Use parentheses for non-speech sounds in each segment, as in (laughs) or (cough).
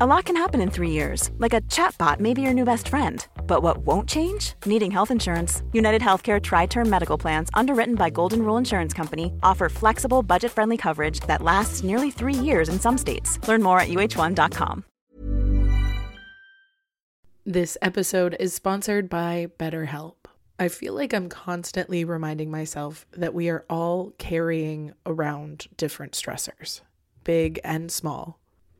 A lot can happen in three years, like a chatbot may be your new best friend. But what won't change? Needing health insurance. United Healthcare Tri Term Medical Plans, underwritten by Golden Rule Insurance Company, offer flexible, budget friendly coverage that lasts nearly three years in some states. Learn more at uh1.com. This episode is sponsored by BetterHelp. I feel like I'm constantly reminding myself that we are all carrying around different stressors, big and small.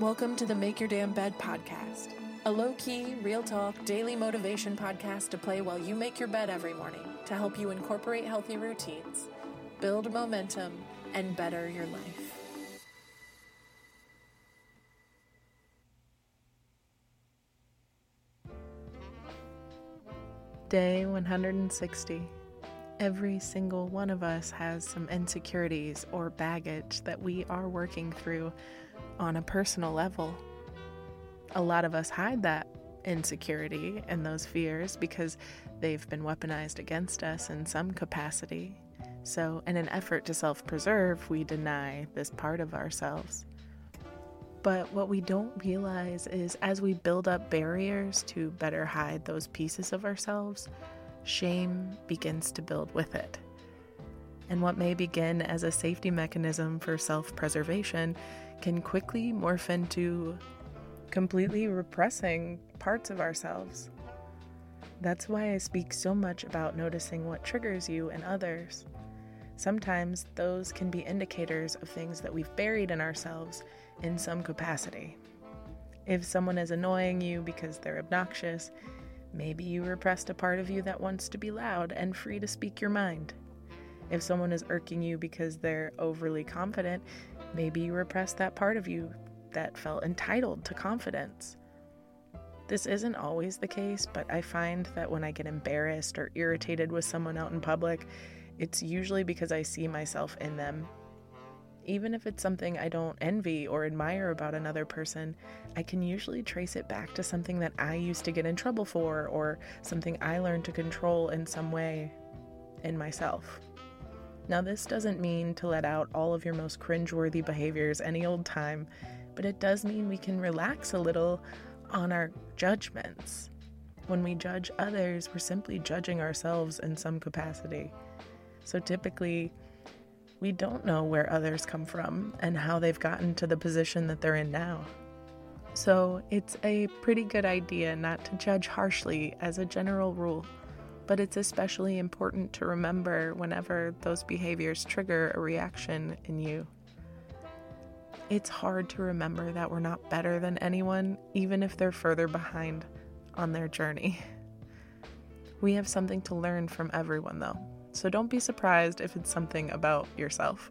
Welcome to the Make Your Damn Bed podcast, a low key, real talk, daily motivation podcast to play while you make your bed every morning to help you incorporate healthy routines, build momentum, and better your life. Day 160. Every single one of us has some insecurities or baggage that we are working through on a personal level. A lot of us hide that insecurity and those fears because they've been weaponized against us in some capacity. So, in an effort to self preserve, we deny this part of ourselves. But what we don't realize is as we build up barriers to better hide those pieces of ourselves, shame begins to build with it. And what may begin as a safety mechanism for self preservation can quickly morph into completely repressing parts of ourselves. That's why I speak so much about noticing what triggers you and others. Sometimes those can be indicators of things that we've buried in ourselves in some capacity. If someone is annoying you because they're obnoxious, maybe you repressed a part of you that wants to be loud and free to speak your mind. If someone is irking you because they're overly confident, maybe you repressed that part of you that felt entitled to confidence. This isn't always the case, but I find that when I get embarrassed or irritated with someone out in public, it's usually because I see myself in them. Even if it's something I don't envy or admire about another person, I can usually trace it back to something that I used to get in trouble for or something I learned to control in some way in myself. Now, this doesn't mean to let out all of your most cringeworthy behaviors any old time, but it does mean we can relax a little on our judgments. When we judge others, we're simply judging ourselves in some capacity. So typically, we don't know where others come from and how they've gotten to the position that they're in now. So it's a pretty good idea not to judge harshly as a general rule but it's especially important to remember whenever those behaviors trigger a reaction in you. It's hard to remember that we're not better than anyone, even if they're further behind on their journey. (laughs) We have something to learn from everyone, though, so don't be surprised if it's something about yourself.